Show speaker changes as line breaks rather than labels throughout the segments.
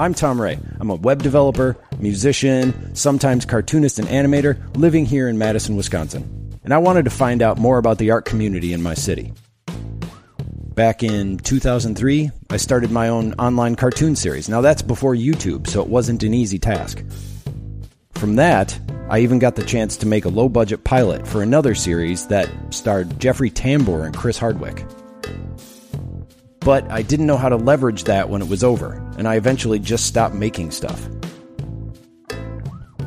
I'm Tom Ray. I'm a web developer, musician, sometimes cartoonist and animator living here in Madison, Wisconsin. And I wanted to find out more about the art community in my city. Back in 2003, I started my own online cartoon series. Now, that's before YouTube, so it wasn't an easy task. From that, I even got the chance to make a low budget pilot for another series that starred Jeffrey Tambor and Chris Hardwick. But I didn't know how to leverage that when it was over, and I eventually just stopped making stuff.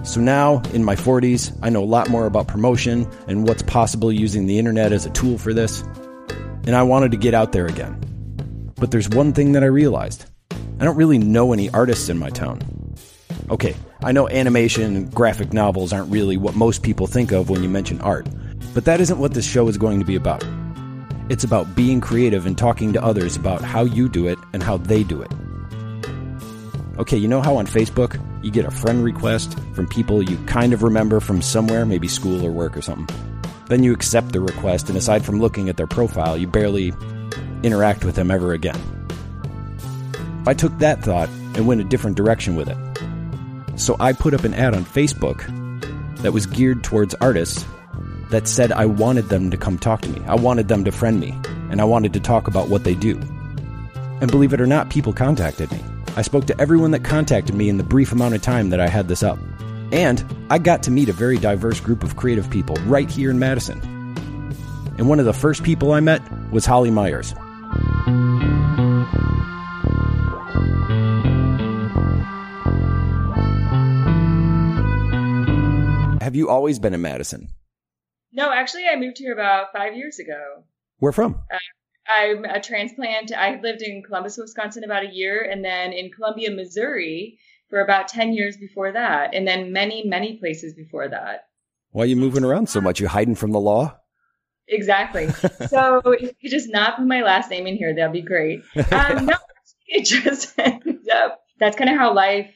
So now, in my 40s, I know a lot more about promotion and what's possible using the internet as a tool for this, and I wanted to get out there again. But there's one thing that I realized I don't really know any artists in my town. Okay, I know animation and graphic novels aren't really what most people think of when you mention art, but that isn't what this show is going to be about. It's about being creative and talking to others about how you do it and how they do it. Okay, you know how on Facebook you get a friend request from people you kind of remember from somewhere, maybe school or work or something? Then you accept the request, and aside from looking at their profile, you barely interact with them ever again. I took that thought and went a different direction with it. So I put up an ad on Facebook that was geared towards artists that said I wanted them to come talk to me. I wanted them to friend me, and I wanted to talk about what they do. And believe it or not, people contacted me. I spoke to everyone that contacted me in the brief amount of time that I had this up. And I got to meet a very diverse group of creative people right here in Madison. And one of the first people I met was Holly Myers. Have you always been in Madison?
No, actually, I moved here about five years ago.
Where from?
Uh, I'm a transplant. I lived in Columbus, Wisconsin about a year, and then in Columbia, Missouri for about 10 years before that, and then many, many places before that.
Why are you moving around so much? You hiding from the law?
Exactly. so if you just not put my last name in here, that'd be great. Um, no, it just that's kind of how life,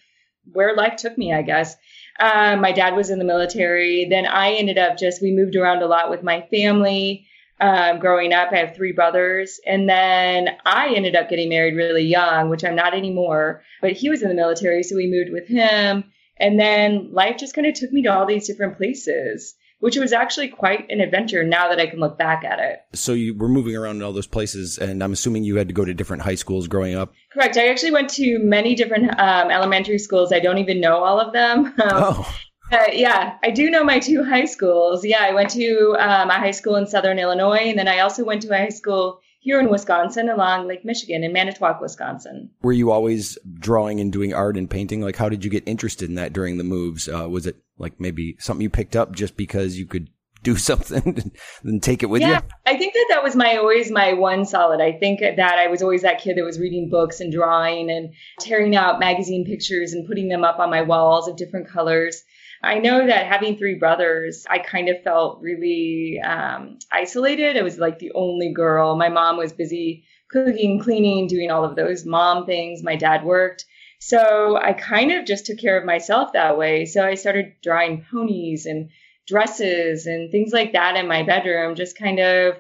where life took me, I guess. Um, my dad was in the military. Then I ended up just, we moved around a lot with my family. Um, growing up, I have three brothers. And then I ended up getting married really young, which I'm not anymore. But he was in the military, so we moved with him. And then life just kind of took me to all these different places which was actually quite an adventure now that I can look back at it.
So you were moving around in all those places, and I'm assuming you had to go to different high schools growing up.
Correct. I actually went to many different um, elementary schools. I don't even know all of them. Um, oh. Uh, yeah, I do know my two high schools. Yeah, I went to um, a high school in Southern Illinois, and then I also went to a high school here in Wisconsin along Lake Michigan in Manitowoc, Wisconsin.
Were you always drawing and doing art and painting? Like, how did you get interested in that during the moves? Uh, was it like maybe something you picked up just because you could do something and take it with
yeah,
you?
I think that that was my always my one solid. I think that I was always that kid that was reading books and drawing and tearing out magazine pictures and putting them up on my walls of different colors. I know that having three brothers, I kind of felt really um, isolated. I was like the only girl. My mom was busy cooking, cleaning, doing all of those mom things. My dad worked. So I kind of just took care of myself that way. So I started drawing ponies and dresses and things like that in my bedroom. Just kind of,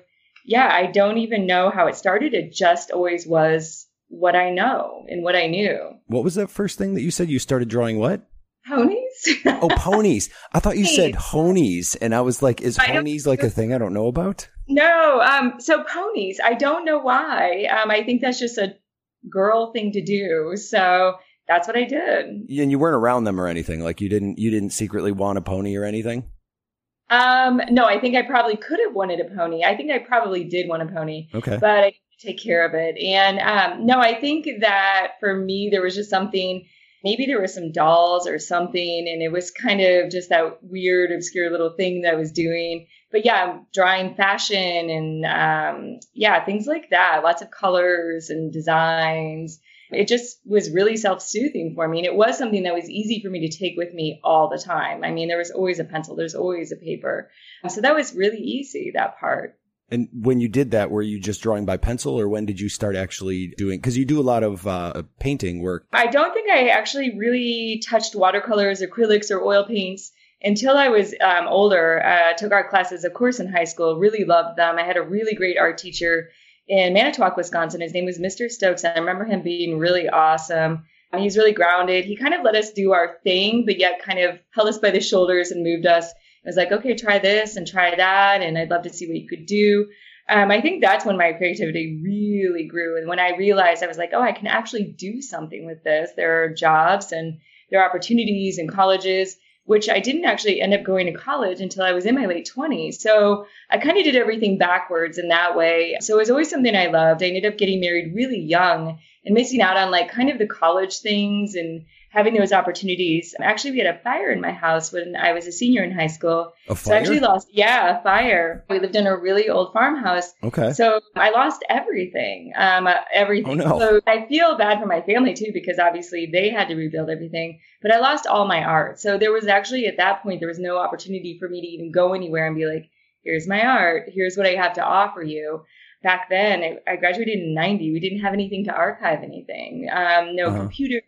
yeah, I don't even know how it started. It just always was what I know and what I knew.
What was that first thing that you said you started drawing what?
Ponies.
oh, ponies. I thought you said honies. And I was like, is ponies like a thing I don't know about?
No. Um, so ponies, I don't know why. Um, I think that's just a girl thing to do. So that's what I did. And
you weren't around them or anything. Like you didn't, you didn't secretly want a pony or anything?
Um, no, I think I probably could have wanted a pony. I think I probably did want a pony.
Okay.
But I take care of it. And um, no, I think that for me, there was just something maybe there were some dolls or something and it was kind of just that weird obscure little thing that i was doing but yeah drawing fashion and um, yeah things like that lots of colors and designs it just was really self-soothing for me and it was something that was easy for me to take with me all the time i mean there was always a pencil there's always a paper so that was really easy that part
and when you did that, were you just drawing by pencil or when did you start actually doing, cause you do a lot of uh, painting work.
I don't think I actually really touched watercolors, acrylics or oil paints until I was um, older. Uh, took art classes, of course, in high school, really loved them. I had a really great art teacher in Manitowoc, Wisconsin. His name was Mr. Stokes. And I remember him being really awesome. He's really grounded. He kind of let us do our thing, but yet kind of held us by the shoulders and moved us. It was like, okay, try this and try that. And I'd love to see what you could do. Um, I think that's when my creativity really grew. And when I realized I was like, oh, I can actually do something with this. There are jobs and there are opportunities in colleges which I didn't actually end up going to college until I was in my late 20s. So I kind of did everything backwards in that way. So it was always something I loved. I ended up getting married really young and missing out on like kind of the college things and having those opportunities. Actually, we had a fire in my house when I was a senior in high school.
A fire?
So I actually lost, yeah, a fire. We lived in a really old farmhouse.
Okay.
So I lost everything, um, uh, everything.
Oh, no.
So I feel bad for my family too, because obviously they had to rebuild everything, but I lost all my art. So there was actually at that point, there was no opportunity for me to even go anywhere and be like, here's my art. Here's what I have to offer you. Back then, I, graduated in 90. We didn't have anything to archive anything. Um, no
Uh-huh.
computers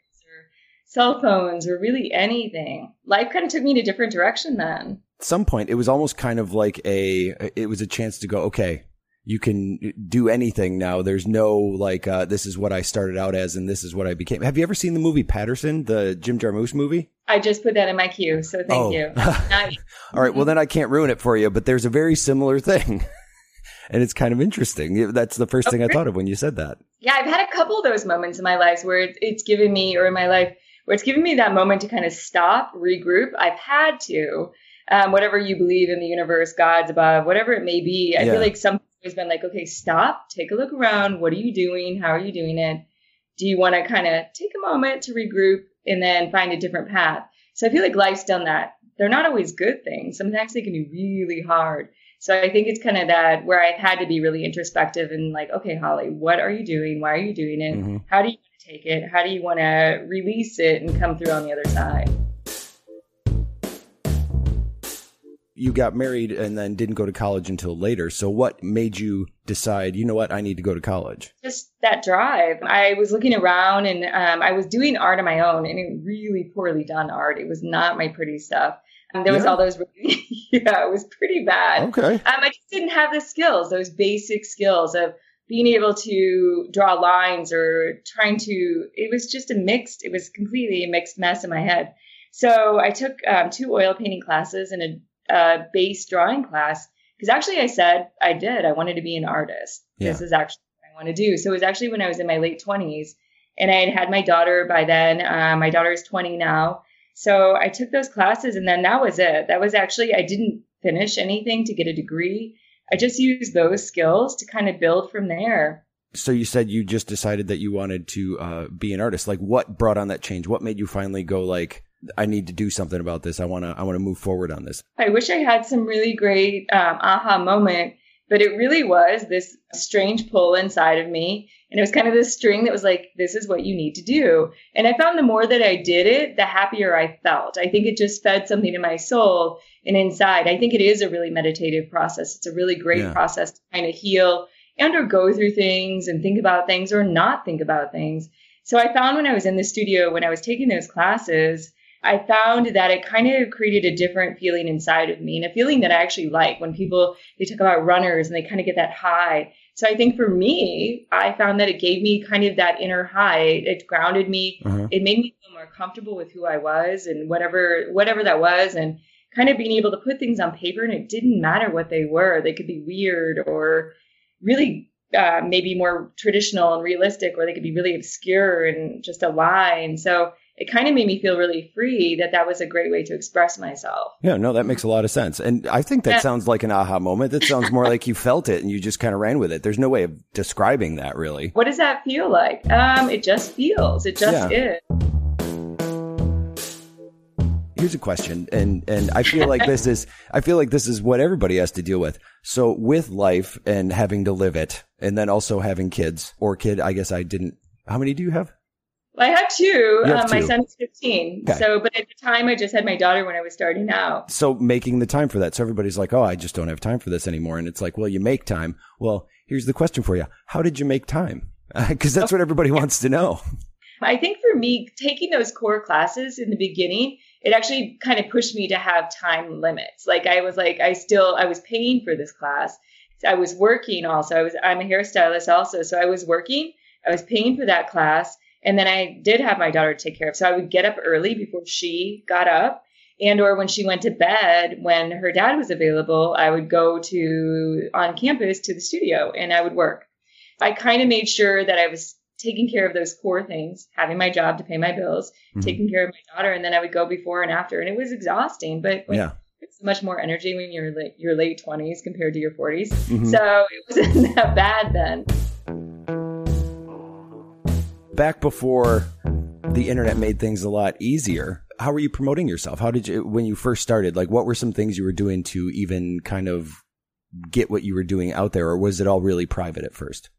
cell phones or really anything. Life kind of took me in a different direction then.
At some point, it was almost kind of like a, it was a chance to go, okay, you can do anything now. There's no like, uh, this is what I started out as and this is what I became. Have you ever seen the movie Paterson, the Jim Jarmusch movie?
I just put that in my queue, so thank
Oh.
you.
All right. Well, then I can't ruin it for you, but there's a very similar thing. and it's kind of interesting. That's the first thing I thought of when you said that.
Yeah, I've had a couple of those moments in my life where it's, it's given me, or in my life, where it's given me that moment to kind of stop, regroup. I've had to, um, whatever you believe in the universe, God's above, whatever it may be. I
Yeah.
feel like something's always been like, okay, stop, take a look around. What are you doing? How are you doing it? Do you want to kind of take a moment to regroup and then find a different path? So I feel like life's done that. They're not always good things. Sometimes they can be really hard. So I think it's kind of that where I've had to be really introspective and like, okay, Holly, what are you doing? Why are you doing it?
Mhm.
How do you want to take it? How do you want to release it and come through on the other side?
You got married and then didn't go to college until later. So what made you decide, you know what, I need to go to college?
Just that drive. I was looking around and um, I was doing art on my own and it really poorly done art. It was not my pretty stuff. And there was all those, yeah, it was pretty bad.
Okay.
Um, I just didn't have the skills, those basic skills of being able to draw lines or trying to, it was just a mixed, it was completely a mixed mess in my head. So I took um, two oil painting classes and a, a base drawing class because actually I said I did. I wanted to be an artist. This is actually what I want to do. So it was actually when I was in my late 20s and I had had my daughter by then. Uh, my daughter is 20 now. So I took those classes and then that was it. That was actually, I didn't finish anything to get a degree. I just used those skills to kind of build from there.
So you said you just decided that you wanted to uh, be an artist. Like what brought on that change? What made you finally go like, I need to do something about this. I want to, I want to move forward on this.
I wish I had some really great um, aha moment, but it really was this strange pull inside of me. And it was kind of this string that was like, this is what you need to do. And I found the more that I did it, the happier I felt. I think it just fed something in my soul and inside. I think it is a really meditative process. It's a really great
Yeah.
process to kind of heal and or go through things and think about things or not think about things. So I found when I was in the studio, when I was taking those classes, I found that it kind of created a different feeling inside of me and a feeling that I actually like when people they talk about runners and they kind of get that high. So I think for me, I found that it gave me kind of that inner high. It grounded me.
Uh-huh.
It made me feel more comfortable with who I was and whatever whatever that was and kind of being able to put things on paper and it didn't matter what they were. They could be weird or really uh, maybe more traditional and realistic, or they could be really obscure and just a lie. And so it kind of made me feel really free that that was a great way to express myself.
Yeah, no, that makes a lot of sense. And I think that
Yeah.
sounds like an aha moment. That sounds more like you felt it and you just kind of ran with it. There's no way of describing that really.
What does that feel like? Um, it just feels. It just
Yeah.
is.
Here's a question, and and I feel like this is I feel like this is what everybody has to deal with. So with life and having to live it, and then also having kids or kid. I guess I didn't. How many do you have?
Well, I have two.
You have
um, my
two.
son's 15.
Okay.
So, but at the time, I just had my daughter when I was starting out.
So making the time for that. So everybody's like, oh, I just don't have time for this anymore. And it's like, well, you make time. Well, here's the question for you: How did you make time? Because that's what everybody wants to know.
I think for me, taking those core classes in the beginning, it actually kind of pushed me to have time limits. Like I was like, I still, I was paying for this class. I was working also. I was, I'm a hairstylist also. So I was working, I was paying for that class. And then I did have my daughter to take care of. So I would get up early before she got up. And or when she went to bed, when her dad was available, I would go to on campus to the studio and I would work. I kind of made sure that I was taking care of those core things, having my job to pay my bills, mm-hmm. taking care of my daughter, and then I would go before and after, and it was exhausting. But yeah. it's much more energy when you're like your late twenties compared to your 40s mm-hmm. So it wasn't that bad then.
Back before the internet made things a lot easier, how were you promoting yourself? How did you when you first started? Like, what were some things you were doing to even kind of get what you were doing out there, or was it all really private at first?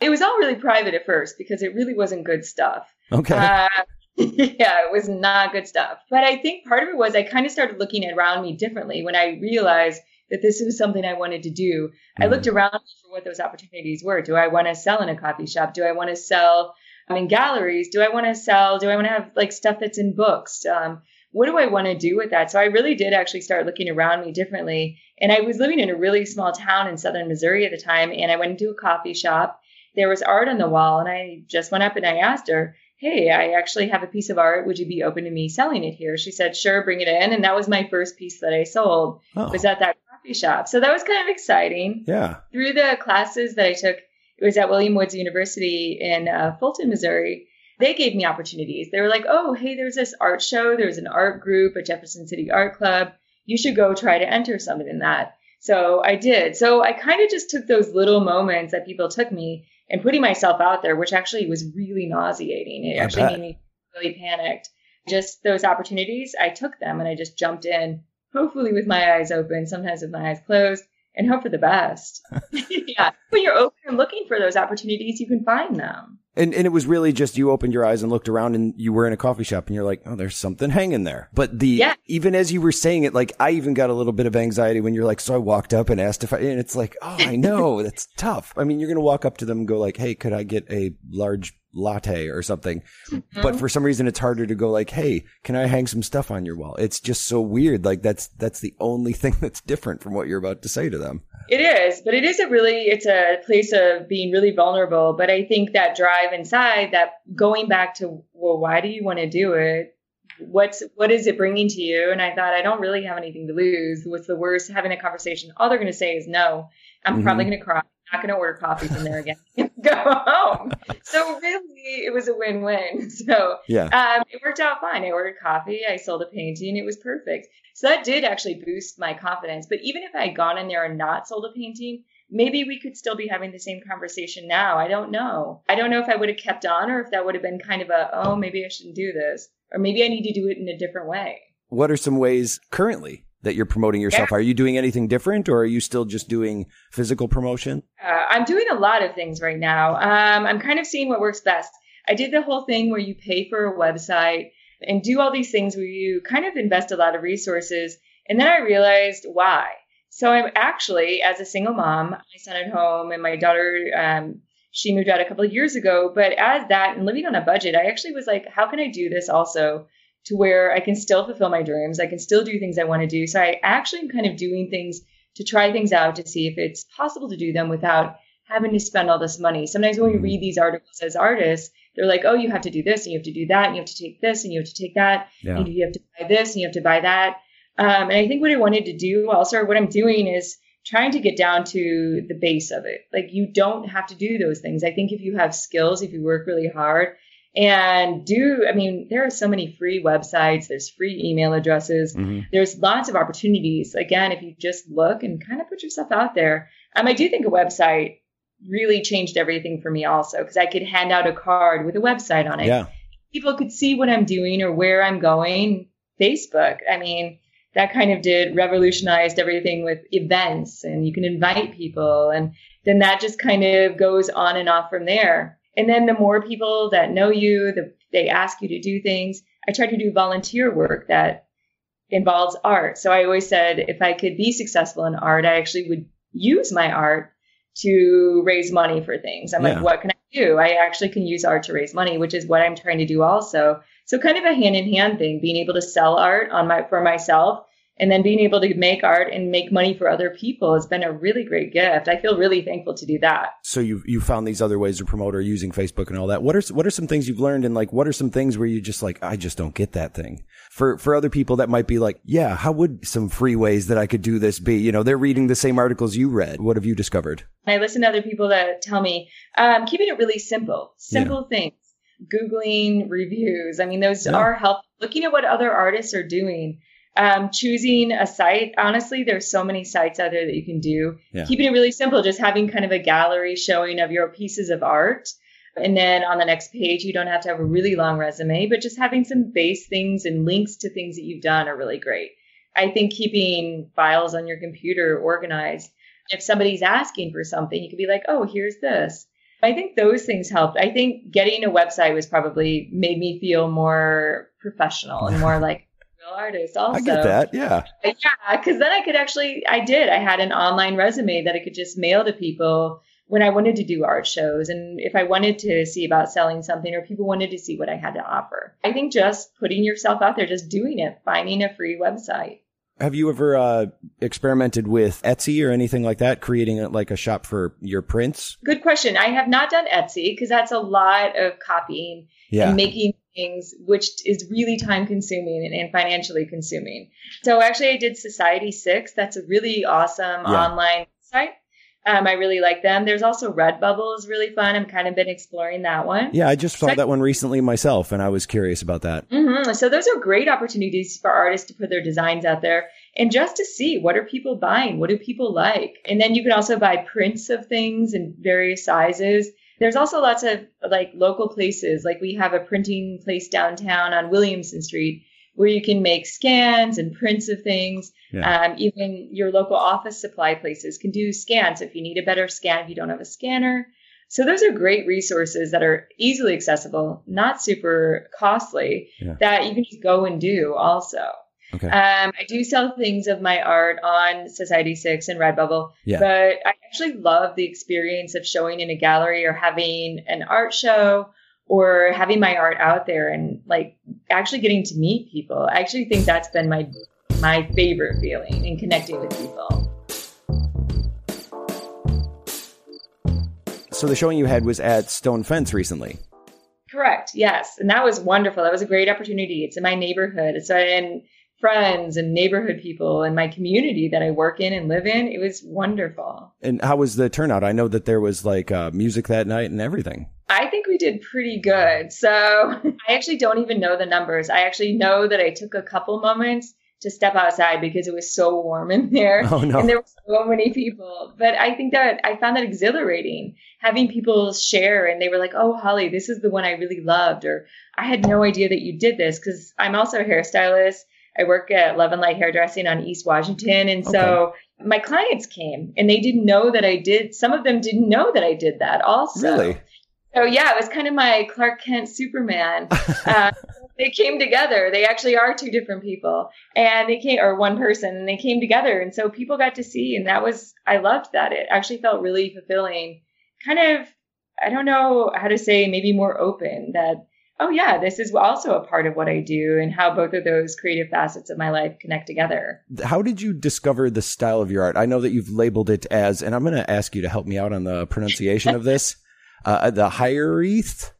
It was all really private at first because it really wasn't good stuff.
Okay. Uh,
yeah, it was not good stuff. But I think part of it was I kind of started looking around me differently when I realized that this was something I wanted to do. Mm. I looked around for what those opportunities were. Do I want to sell in a coffee shop? Do I want to sell um, in galleries? Do I want to sell? Do I want to have like stuff that's in books? Um, what do I want to do with that? So I really did actually start looking around me differently. And I was living in a really small town in southern Missouri at the time. And I went into a coffee shop there was art on the wall and I just went up and I asked her, Hey, I actually have a piece of art. Would you be open to me selling it here? She said, Sure, bring it in. And that was my first piece that I sold. Oh. Was at that coffee shop. So that was kind of exciting.
Yeah.
Through the classes that I took, it was at William Woods University in uh, Fulton, Missouri. They gave me opportunities. They were like, "Oh, hey, there's this art show. There's an art group at Jefferson City Art Club. You should go try to enter something in that." So I did. So I kind of just took those little moments that people took me and putting myself out there, which actually was really nauseating. It I actually bet. made me really panicked. Just those opportunities, I took them and I just jumped in, hopefully with my eyes open, sometimes with my eyes closed, and hope for the best. yeah. When you're open and looking for those opportunities, you can find them.
And and it was really just you opened your eyes and looked around and you were in a coffee shop and you're like, oh, there's something hanging there. But the yeah. even as you were saying it, like I even got a little bit of anxiety when you're like, so I walked up and asked if I, and it's like, oh, I know that's tough. I mean, you're gonna walk up to them and go like, hey, could I get a large latte or something. Mm-hmm. But for some reason it's harder to go like, "Hey, can I hang some stuff on your wall?" It's just so weird. Like that's that's the only thing that's different from what you're about to say to them.
It is, but it is a really it's a place of being really vulnerable, but I think that drive inside that going back to, well, why do you want to do it? What's what is it bringing to you? And I thought I don't really have anything to lose. What's the worst? Having a conversation. All they're going to say is no. I'm mm-hmm. probably going to cry not going to order coffee from there again. Go home. So really, it was a win-win. So
yeah,
um, it worked out fine. I ordered coffee. I sold a painting. It was perfect. So that did actually boost my confidence. But even if I had gone in there and not sold a painting, maybe we could still be having the same conversation now. I don't know. I don't know if I would have kept on or if that would have been kind of a, oh, maybe I shouldn't do this. Or maybe I need to do it in a different way.
What are some ways currently that you're promoting yourself? Yeah. Are you doing anything different or are you still just doing physical promotion?
Uh, I'm doing a lot of things right now. Um, I'm kind of seeing what works best. I did the whole thing where you pay for a website and do all these things where you kind of invest a lot of resources. And then I realized why. So I'm actually, as a single mom, my son at home and my daughter, um, she moved out a couple of years ago. But as that and living on a budget, I actually was like, how can I do this also to where I can still fulfill my dreams. I can still do things I want to do. So I actually am kind of doing things to try things out to see if it's possible to do them without having to spend all this money. Sometimes when we read these articles as artists, they're like, oh, you have to do this and you have to do that and you have to take this and you have to take that yeah. and you have to buy this and you have to buy that. Um, and I think what I wanted to do also, what I'm doing is trying to get down to the base of it. Like you don't have to do those things. I think if you have skills, if you work really hard, and do i mean there are so many free websites there's free email addresses. Mm-hmm. there's lots of opportunities. Again if you just look and kind of put yourself out there. Um, i do think a website really changed everything for me also because i could hand out a card with a website on it.
Yeah.
people could see what i'm doing or where i'm going. Facebook i mean that kind of did revolutionized everything with events and you can invite people and then that just kind of goes on and off from there and then the more people that know you, the, they ask you to do things. I try to do volunteer work that involves art. So I always said if I could be successful in art, I actually would use my art to raise money for things. I'm yeah. like, what can I do? I actually can use art to raise money, which is what I'm trying to do also. So kind of a hand in hand thing, being able to sell art on my for myself And then being able to make art and make money for other people has been a really great gift. I feel really thankful to do that.
So you you found these other ways to promote or using Facebook and all that. What are what are some things you've learned and like what are some things where you just like I just don't get that thing? For for other people that might be like, yeah, how would some free ways that I could do this be? You know, they're reading the same articles you read. What have you discovered?
I listen to other people that tell me um, keeping it really simple, simple yeah. things. Googling reviews. I mean, those yeah. are helpful. Looking at what other artists are doing um, choosing a site, honestly, there's so many sites out there that you can do. Yeah. Keeping it really simple, just having kind of a gallery showing of your pieces of art. And then on the next page, you don't have to have a really long resume, but just having some base things and links to things that you've done are really great. I think keeping files on your computer organized. If somebody's asking for something, you could be like, oh, here's this. I think those things helped. I think getting a website was probably made me feel more professional and more like artist also.
I get that. Yeah.
Yeah. Cause then I could actually, I did. I had an online resume that I could just mail to people when I wanted to do art shows and if I wanted to see about selling something or people wanted to see what I had to offer. I think just putting yourself out there, just doing it, finding a free website.
Have you ever uh, experimented with Etsy or anything like that, creating a, like a shop for your prints?
Good question. I have not done Etsy because that's a lot of copying yeah. and making things, which is really time consuming and, and, financially consuming. So actually, I did Society Six. That's a really awesome yeah. online site. Um, I really like them. There's also Redbubble is really fun. I'm kind of been exploring that one.
Yeah, I just saw so that one recently myself, and I was curious about that.
Mm-hmm. So those are great opportunities for artists to put their designs out there and just to see what are people buying, what do people like, and then you can also buy prints of things in various sizes. There's also lots of like local places, like we have a printing place downtown on Williamson Street where you can make scans and prints of things. Yeah. Um, even your local office supply places can do scans if you need a better scan if you don't have a scanner. So those are great resources that are easily accessible, not super costly, yeah. that you can just go and do also. Okay. Um, I do sell things of my art on Society Six and Redbubble, yeah. but I actually love the experience of showing in a gallery or having an art show or having my art out there and like actually getting to meet people. I actually think that's been my my favorite feeling in connecting with people.
So the showing you had was at Stone Fence recently.
Correct. Yes, and that was wonderful. That was a great opportunity. It's in my neighborhood. It's in friends and neighborhood people and my community that I work in and live in. It was wonderful.
And how was the turnout? I know that there was like uh, music that night and everything.
I think we did pretty good. So I actually don't even know the numbers. I actually know that I took a couple moments to step outside because it was so warm in there oh, no. and there were so many people. But I think that I found that exhilarating having people share and they were like, "Oh, Holly, this is the one I really loved," or "I had no idea that you did this," because I'm also a hairstylist I work at Love and Light Hairdressing on East Washington. And so my clients came and they didn't know that I did. Some of them didn't know that I did that also.
Really?
So yeah, it was kind of my Clark Kent Superman. Uh, they came together. They actually are two different people, and they came or one person, and they came together, and so people got to see, and that was I loved that. It actually felt really fulfilling. Kind of, I don't know how to say, maybe more open. That oh yeah, this is also a part of what I do and how both of those creative facets of my life connect together.
How did you discover the style of your art? I know that you've labeled it as, and I'm going to ask you to help me out on the pronunciation of this, uh, the hiraeth.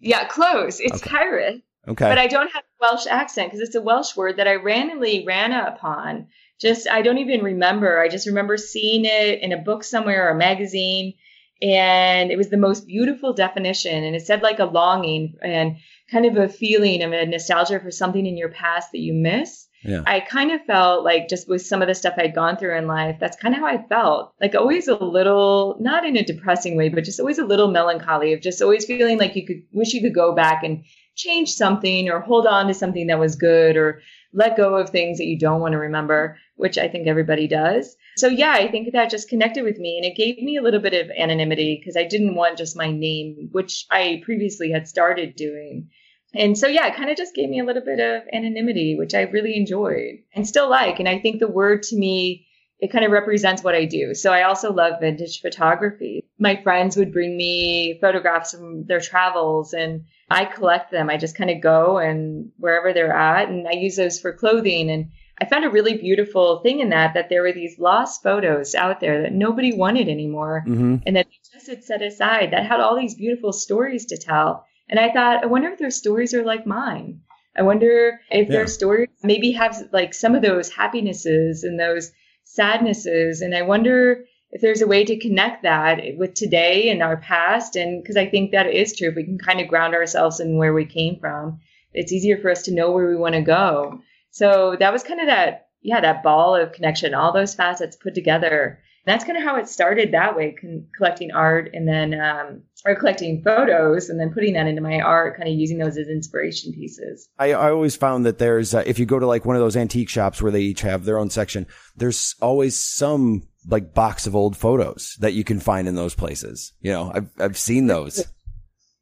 Yeah, close. It's okay. Okay. But I don't have a Welsh accent because it's a Welsh word that I randomly ran upon. Just, I don't even remember. I just remember seeing it in a book somewhere or a magazine and it was the most beautiful definition and it said like a longing and kind of a feeling of a nostalgia for something in your past that you miss yeah. I kind of felt like just with some of the stuff I'd gone through in life, that's kind of how I felt. Like always a little, not in a depressing way, but just always a little melancholy of just always feeling like you could wish you could go back and change something or hold on to something that was good or let go of things that you don't want to remember, which I think everybody does. So yeah, I think that just connected with me and it gave me a little bit of anonymity because I didn't want just my name, which I previously had started doing. And so yeah, it kind of just gave me a little bit of anonymity, which I really enjoyed and still like. And I think the word to me it kind of represents what I do. So I also love vintage photography. My friends would bring me photographs from their travels and I collect them. I just kind of go and wherever they're at and I use those for clothing and I found a really beautiful thing in that that there were these lost photos out there that nobody wanted anymore,
Mm-hmm.
and that they just had set aside that had all these beautiful stories to tell. And I thought, I wonder if their stories are like mine. I wonder if
Yeah.
their stories maybe have like some of those happinesses and those sadnesses. And I wonder if there's a way to connect that with today and our past. And because I think that is true, if we can kind of ground ourselves in where we came from, it's easier for us to know where we want to go. So that was kind of that, yeah, that ball of connection, all those facets put together. And that's kind of how it started that way, con- collecting art and then, um, or collecting photos and then putting that into my art, kind of using those as inspiration pieces.
I, I always found that there's, uh, if you go to like one of those antique shops where they each have their own section, there's always some like box of old photos that you can find in those places. You know, I've, I've seen those.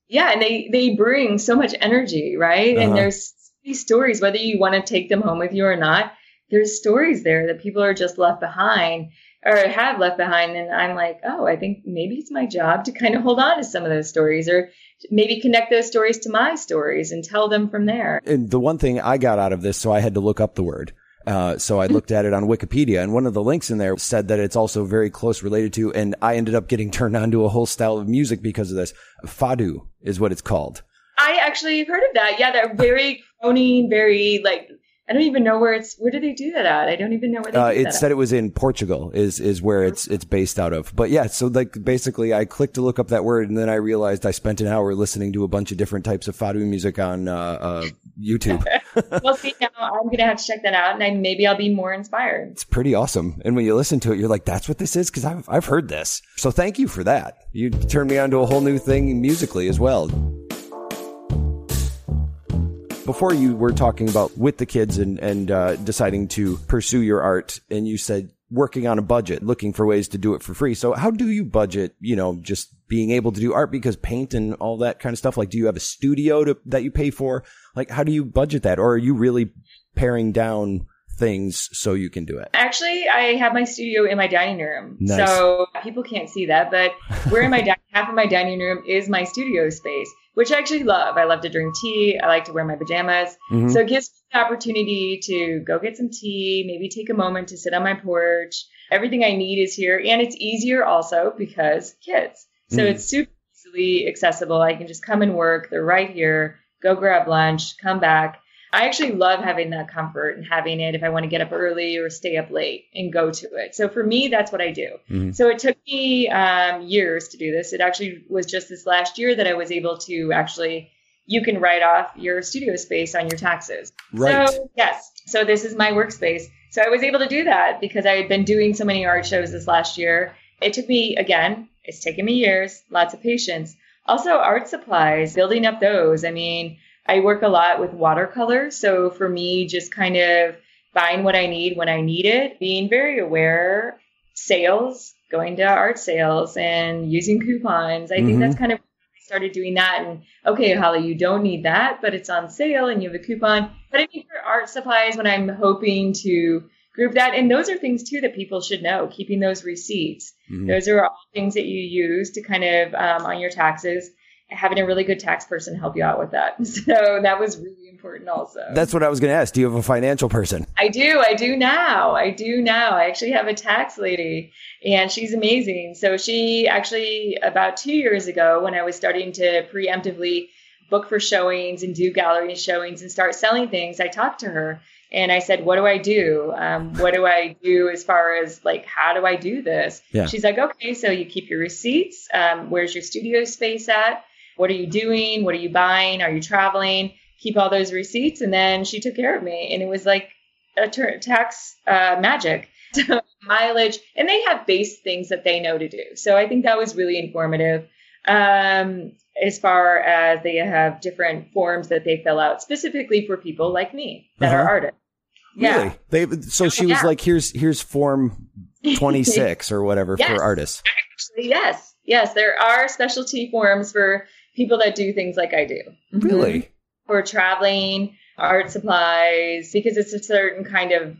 Yeah, and they they bring so much energy, right?
Uh-huh.
And there's these stories, whether you want to take them home with you or not. There's stories there that people are just left behind or have left behind, and I'm like, oh, I think maybe it's my job to kind of hold on to some of those stories, or maybe connect those stories to my stories and tell them from there.
And the one thing I got out of this, so I had to look up the word. Uh, so I looked at it on Wikipedia and one of the links in there said that it's also very close related to, and I ended up getting turned on to a whole style of music because of this. Fado is what it's called.
I actually heard of that. Yeah, they're very croning, very like I don't even know where it's. Where do they do that at? I don't even know where they
Uh, it said it was in Portugal is, is where it's, it's based out of. But yeah, so like basically I clicked to look up that word and then I realized I spent an hour listening to a bunch of different types of Fado music on, uh, uh, YouTube.
well, see, now I'm gonna have to check that out, and I, maybe I'll be more inspired.
it's pretty awesome. And when you listen to it, you're like, that's what this is? Cause I've, I've heard this. So thank you for that. You turned me on to a whole new thing musically as well. Before you were talking about with the kids and, and, uh, deciding to pursue your art and you said working on a budget, looking for ways to do it for free. So how do you budget, you know, just being able to do art because paint and all that kind of stuff? Like, do you have a studio to, that you pay for? Like, how do you budget that? Or are you really paring down things so you can do it?
Actually, I have my studio in my dining room,
Nice.
so people can't see that, but we're in my di- half of my dining room is my studio space, which I actually love. I love to drink tea. I like to wear my pajamas.
Mhm.
So it gives me the opportunity to go get some tea, maybe take a moment to sit on my porch. Everything I need is here. And it's easier also because kids. So
Mm.
it's super easily accessible. I can just come and work. They're right here. Go grab lunch, come back. I actually love having that comfort and having it if I want to get up early or stay up late and go to it. So for me, that's what I do.
Mhm.
So it took me um, years to do this. It actually was just this last year that I was able to actually, you can write off your studio space on your taxes.
Right.
So, yes. So this is my workspace. So I was able to do that because I had been doing so many art shows this last year. It took me, again, it's taken me years, lots of patience. Also, art supplies, building up those. I mean, I work a lot with watercolor. So for me, just kind of buying what I need when I need it, being very aware, sales, going to art sales and using coupons. I
Mhm.
think that's kind of I started doing that and okay, Holly, you don't need that, but it's on sale and you have a coupon. But I mean for art supplies when I'm hoping to group that and those are things too that people should know, keeping those receipts.
Mhm.
Those are all things that you use to kind of um, on your taxes. Having a really good tax person help you out with that. So that was really important also.
That's what I was going to ask. Do you have a financial person?
I do. I do now. I do now. I actually have a tax lady and she's amazing. So she actually, about two years ago, when I was starting to preemptively book for showings and do gallery showings and start selling things, I talked to her and I said, What do I do? Um, what do I do as far as like, how do I do this?
Yeah.
She's like, Okay, so you keep your receipts. Um, where's your studio space at? What are you doing? What are you buying? Are you traveling? Keep all those receipts. And then she took care of me. And it was like a ter- tax uh, magic. So mileage, and they have base things that they know to do. So I think that was really informative. Um, as far as they have different forms that they fill out specifically for people like me that are
Uh-huh.
artists. Yeah.
Really? They, so she was
Yeah.
like, here's, here's form 26 or whatever
Yes.
for artists.
Actually, yes. Yes, there are specialty forms for people that do things like I do. Mhm.
Really?
For traveling, art supplies, because it's a certain kind of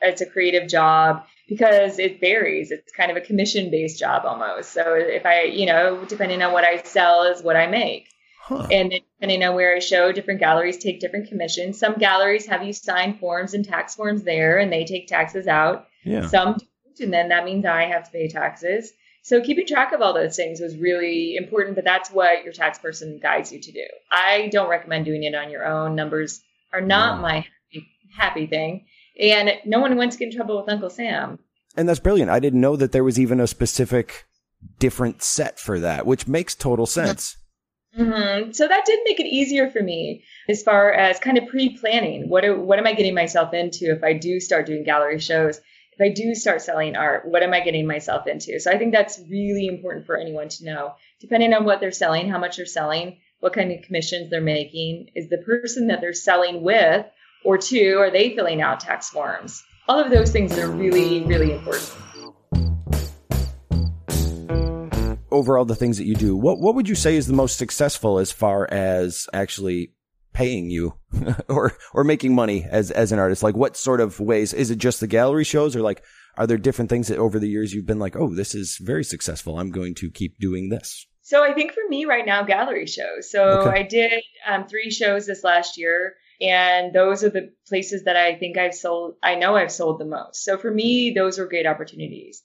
it's a creative job because it varies. It's kind of a commission based job almost. So if I, you know, depending on what I sell is what I make.
Huh.
And depending on where I show, different galleries take different commissions. Some galleries have you sign forms and tax forms there, and they take taxes out.
Yeah.
Some don't, and then that means I have to pay taxes. So keeping track of all those things was really important, but that's what your tax person guides you to do. I don't recommend doing it on your own. Numbers are not
No.
my happy, thing. And no one wants to get in trouble with Uncle Sam.
And that's brilliant. I didn't know that there was even a specific different set for that, which makes total sense.
hmm So that did make it easier for me as far as kind of pre-planning. What do- what am I getting myself into if I do start doing gallery shows? If I do start selling art, what am I getting myself into? So I think that's really important for anyone to know. Depending on what they're selling, how much they're selling, what kind of commissions they're making, is the person that they're selling with or to, are they filling out tax forms? All of those things are really, really important.
Overall, the things that you do, what what would you say is the most successful as far as actually paying you or or making money as as an artist? Like, what sort of ways? Is it just the gallery shows, or like, are there different things that over the years you've been like, oh, this is very successful. I'm going to keep doing this.
So I think for me right now, gallery shows. So
Okay.
I did um, three shows this last year, and those are the places that I think I've sold. I know I've sold the most. So for me, those were great opportunities.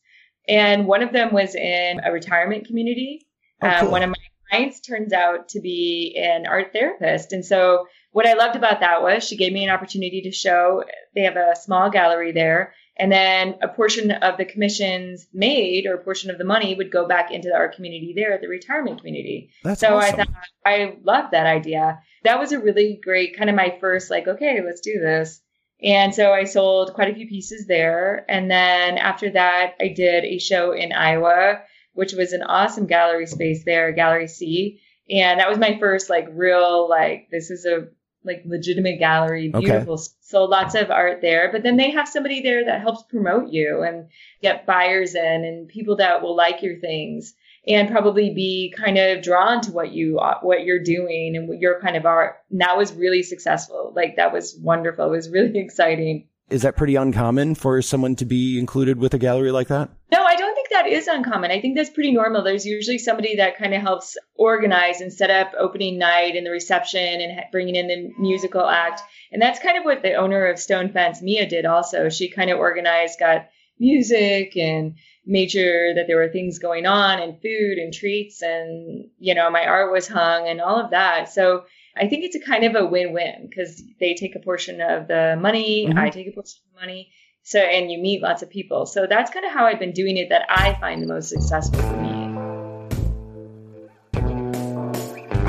And one of them was in a retirement community.
Oh,
Um, one of my clients turns out to be an art therapist, and so what I loved about that was she gave me an opportunity to show. They have a small gallery there. And then a portion of the commissions made or a portion of the money would go back into our community there at the retirement community.
That's
so
awesome.
I thought I loved that idea. That was a really great kind of my first like, okay, let's do this. And so I sold quite a few pieces there. And then after that, I did a show in Iowa, which was an awesome gallery space there, Gallery C. And that was my first like real like this is a like legitimate gallery,
Okay.
beautiful. So lots of art there. But then they have somebody there that helps promote you and get buyers in and people that will like your things and probably be kind of drawn to what you uh, what you're doing and what your kind of art. And that was really successful. Like that was wonderful. It was really exciting.
Is that pretty uncommon for someone to be included with a gallery like that?
No, I don't think that is uncommon. I think that's pretty normal. There's usually somebody that kind of helps organize and set up opening night and the reception and bringing in the musical act. And that's kind of what the owner of Stone Fence, Mia, did also. She kind of organized, got music and made sure that there were things going on and food and treats and, you know, my art was hung and all of that. So I think it's a kind of a win-win because they take a portion of the money,
Mhm.
I take a portion of the money. So, and you meet lots of people. So that's kind of how I've been doing it that I find the most successful for me.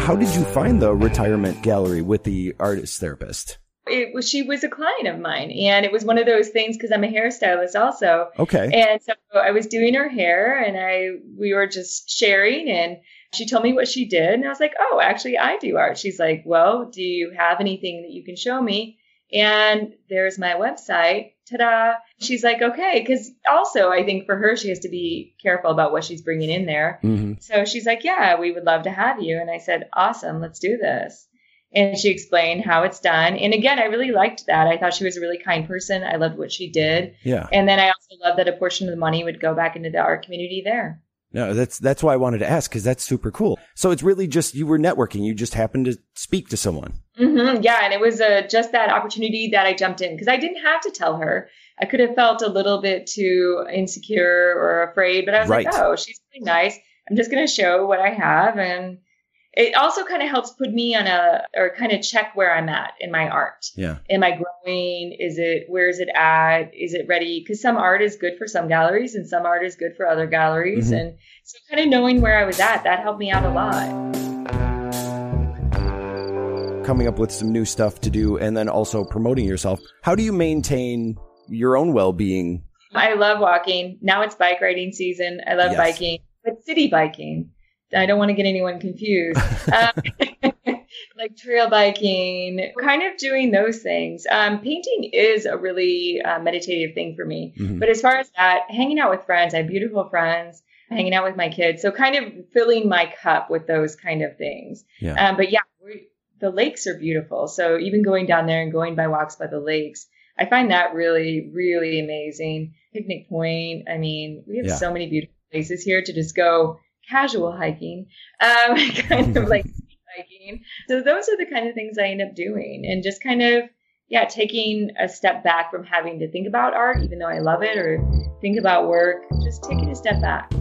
How did you find the retirement gallery with the artist therapist?
It was, she was a client of mine and it was one of those things because I'm a hairstylist also.
Okay.
And so I was doing her hair and I, we were just sharing and she told me what she did. And I was like, oh, actually I do art. She's like, well, do you have anything that you can show me? And there's my website. Ta-da. She's like, okay. Cause also I think for her, she has to be careful about what she's bringing in there.
hmm
So she's like, Yeah, we would love to have you. And I said, Awesome, let's do this. And she explained how it's done. And again, I really liked that. I thought she was a really kind person. I loved what she did.
Yeah.
And then I also loved that a portion of the money would go back into the art community there.
No, that's that's why I wanted to ask because that's super cool. So it's really just you were networking. You just happened to speak to someone.
Hmm Yeah. And it was uh, just that opportunity that I jumped in because I didn't have to tell her. I could have felt a little bit too insecure or afraid, but I was
Right.
like, oh, she's really nice. I'm just going to show what I have. And it also kind of helps put me on a, or kind of check where I'm at in my art.
Yeah.
Am I growing? Is it, where is it at? Is it ready? Because some art is good for some galleries and some art is good for other galleries.
Mhm.
And so kind of knowing where I was at, that helped me out a lot.
Coming up with some new stuff to do and then also promoting yourself. How do you maintain your own well being?
I love walking. Now it's bike riding season. I love
Yes.
biking, but city biking. I don't want to get anyone confused. um, like trail biking, kind of doing those things. Um, painting is a really uh, meditative thing for me.
Mhm.
But as far as that, hanging out with friends, I have beautiful friends, hanging out with my kids. So kind of filling my cup with those kind of things.
Yeah.
Um, but yeah, we, the lakes are beautiful. So even going down there and going by walks by the lakes, I find that really, really amazing. Picnic Point. I mean, we have
Yeah.
so many beautiful places here to just go casual hiking, um, kind of like biking. So those are the kind of things I end up doing and just kind of yeah, taking a step back from having to think about art, even though I love it, or think about work, just taking a step back.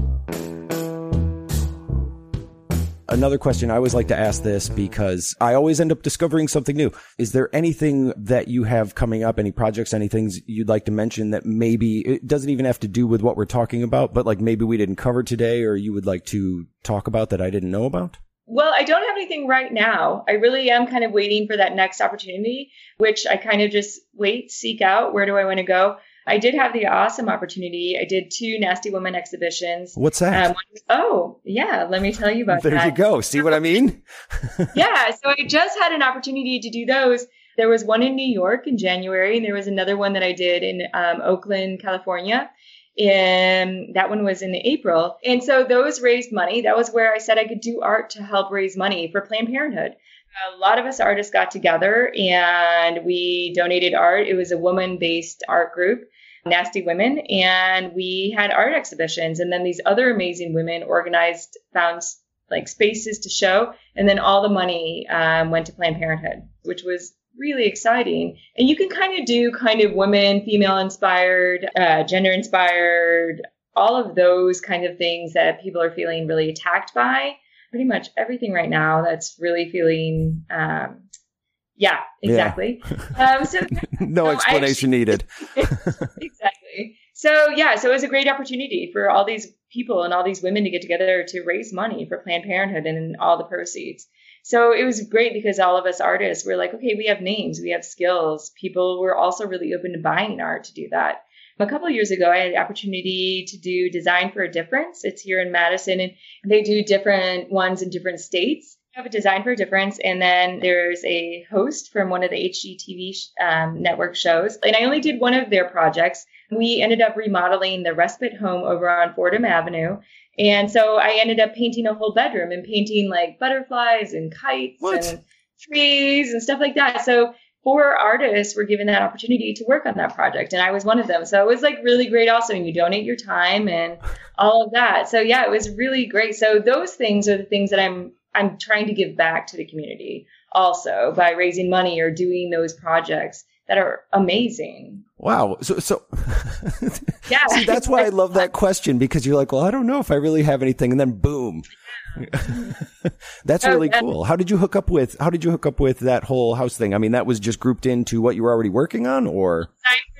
Another question I always like to ask this because I always end up discovering something new. Is there anything that you have coming up, any projects, any things you'd like to mention that maybe it doesn't even have to do with what we're talking about, but like maybe we didn't cover today or you would like to talk about that I didn't know about?
Well, I don't have anything right now. I really am kind of waiting for that next opportunity, which I kind of just wait, seek out. Where do I want to go? I did have the awesome opportunity. I did two Nasty Woman exhibitions.
What's that? Um,
oh, yeah. Let me tell you about
there
that.
There you go. See what I mean?
yeah. So I just had an opportunity to do those. There was one in New York in January, and there was another one that I did in um, Oakland, California. And that one was in April. And so those raised money. That was where I said I could do art to help raise money for Planned Parenthood. A lot of us artists got together and we donated art. It was a woman based art group Nasty Women, and we had art exhibitions. And then these other amazing women organized, found like spaces to show, and then all the money um, went to Planned Parenthood, which was really exciting. And you can kind of do kind of women, female inspired, uh, gender inspired, all of those kind of things that people are feeling really attacked by. Pretty much everything right now that's really feeling um, yeah, exactly. Yeah. Um, so
no explanation actually, needed.
So yeah, so it was a great opportunity for all these people and all these women to get together to raise money for Planned Parenthood and all the proceeds. So it was great because all of us artists were like, okay, we have names, we have skills. People were also really open to buying art to do that. A couple years ago, I had the opportunity to do Design for a Difference. It's here in Madison, and they do different ones in different states I have a design for a difference and then there's a host from one of the hgtv um, network shows and i only did one of their projects we ended up remodeling the respite home over on Fordem avenue and so i ended up painting a whole bedroom and painting like butterflies and kites what? and trees and stuff like that so four artists were given that opportunity to work on that project and i was one of them so it was like really great also and you donate your time and all of that so yeah it was really great so those things are the things that i'm I'm trying to give back to the community also by raising money or doing those projects that are amazing.
Wow. So, so yeah. See, that's why I love that question because you're like, well, I don't know if I really have anything. And then boom. that's really cool. How did you hook up with, how did you hook up with that whole house thing? I mean, that was just grouped into what you were already working on or?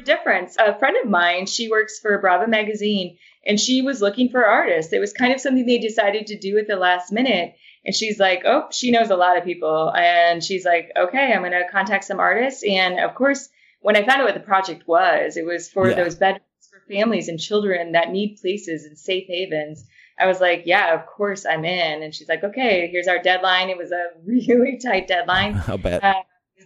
difference. A friend of mine, she works for Brava magazine and she was looking for artists. It was kind of something they decided to do at the last minute. And she's like, oh, she knows a lot of people. And she's like, okay, I'm going to contact some artists. And of course, when I found out what the project was, it was for yeah. those bedrooms for families and children that need places and safe havens. I was like, yeah, of course I'm in. And she's like, okay, here's our deadline. It was a really tight deadline.
I'll bet.
Uh,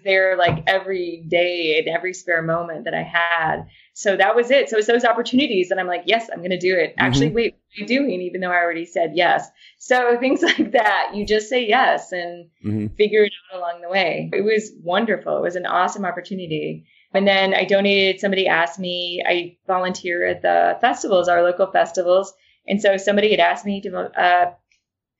there like every day and every spare moment that I had. So that was it. So it's those opportunities that I'm like, yes, I'm going to do it. Mm-hmm. Actually, wait, what are you doing? Even though I already said yes. So things like that, you just say yes and mm-hmm. figure it out along the way. It was wonderful. It was an awesome opportunity. And then I donated, somebody asked me, I volunteer at the festivals, our local festivals. And so somebody had asked me to uh,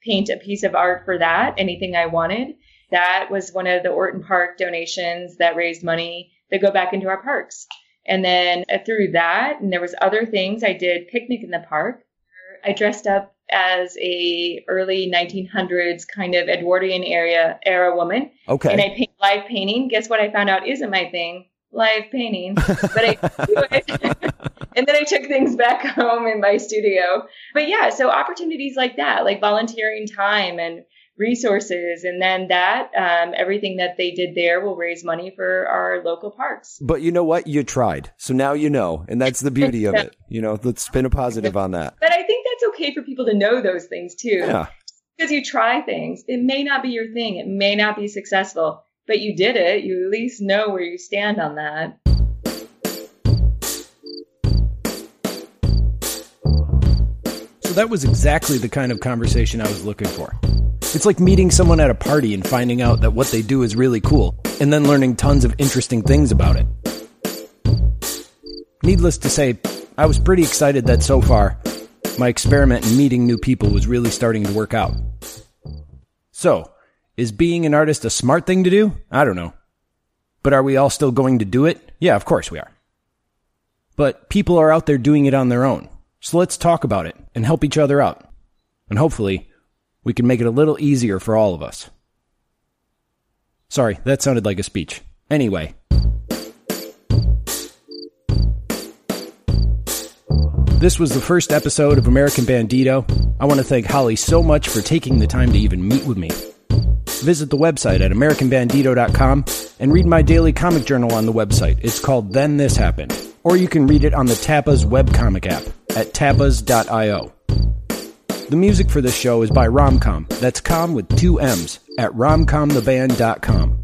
paint a piece of art for that, anything I wanted. That was one of the Orton Park donations that raised money that go back into our parks. And then uh, through that, and there was other things, I did picnic in the park. I dressed up as a early 1900s kind of Edwardian area era woman.
Okay.
And I paint live painting. Guess what I found out isn't my thing? Live painting. But I do it. and then I took things back home in my studio. But yeah, so opportunities like that, like volunteering time and resources and then that um, everything that they did there will raise money for our local parks.
But you know what? You tried. So now you know and that's the beauty of it. You know let's spin a positive on that.
But i think that's okay for people to know those things too.
Yeah.
Because you try things. It may not be your thing. It may not be successful but you did it you at least know where you stand on that
so that was exactly the kind of conversation i was looking for it's like meeting someone at a party and finding out that what they do is really cool, and then learning tons of interesting things about it. Needless to say, I was pretty excited that so far, my experiment in meeting new people was really starting to work out. So, Is being an artist a smart thing to do? I don't know. But are we all still going to do it? Yeah, of course we are. But people are out there doing it on their own. So let's talk about it and help each other out. And hopefully, we can make it a little easier for all of us. Sorry, that sounded like a speech. Anyway. This was the first episode of American Bandito. I want to thank Holly so much for taking the time to even meet with me. Visit the website at AmericanBandito.com and read my daily comic journal on the website. It's called Then This Happened. Or you can read it on the Tapas webcomic app at tapas.io. The music for this show is by Romcomm. That's com with two M's at romcommtheband.com.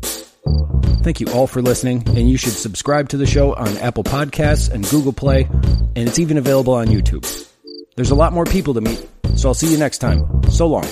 Thank you all for listening, and you should subscribe to the show on Apple Podcasts and Google Play, and it's even available on YouTube. There's a lot more people to meet, so I'll see you next time. So long.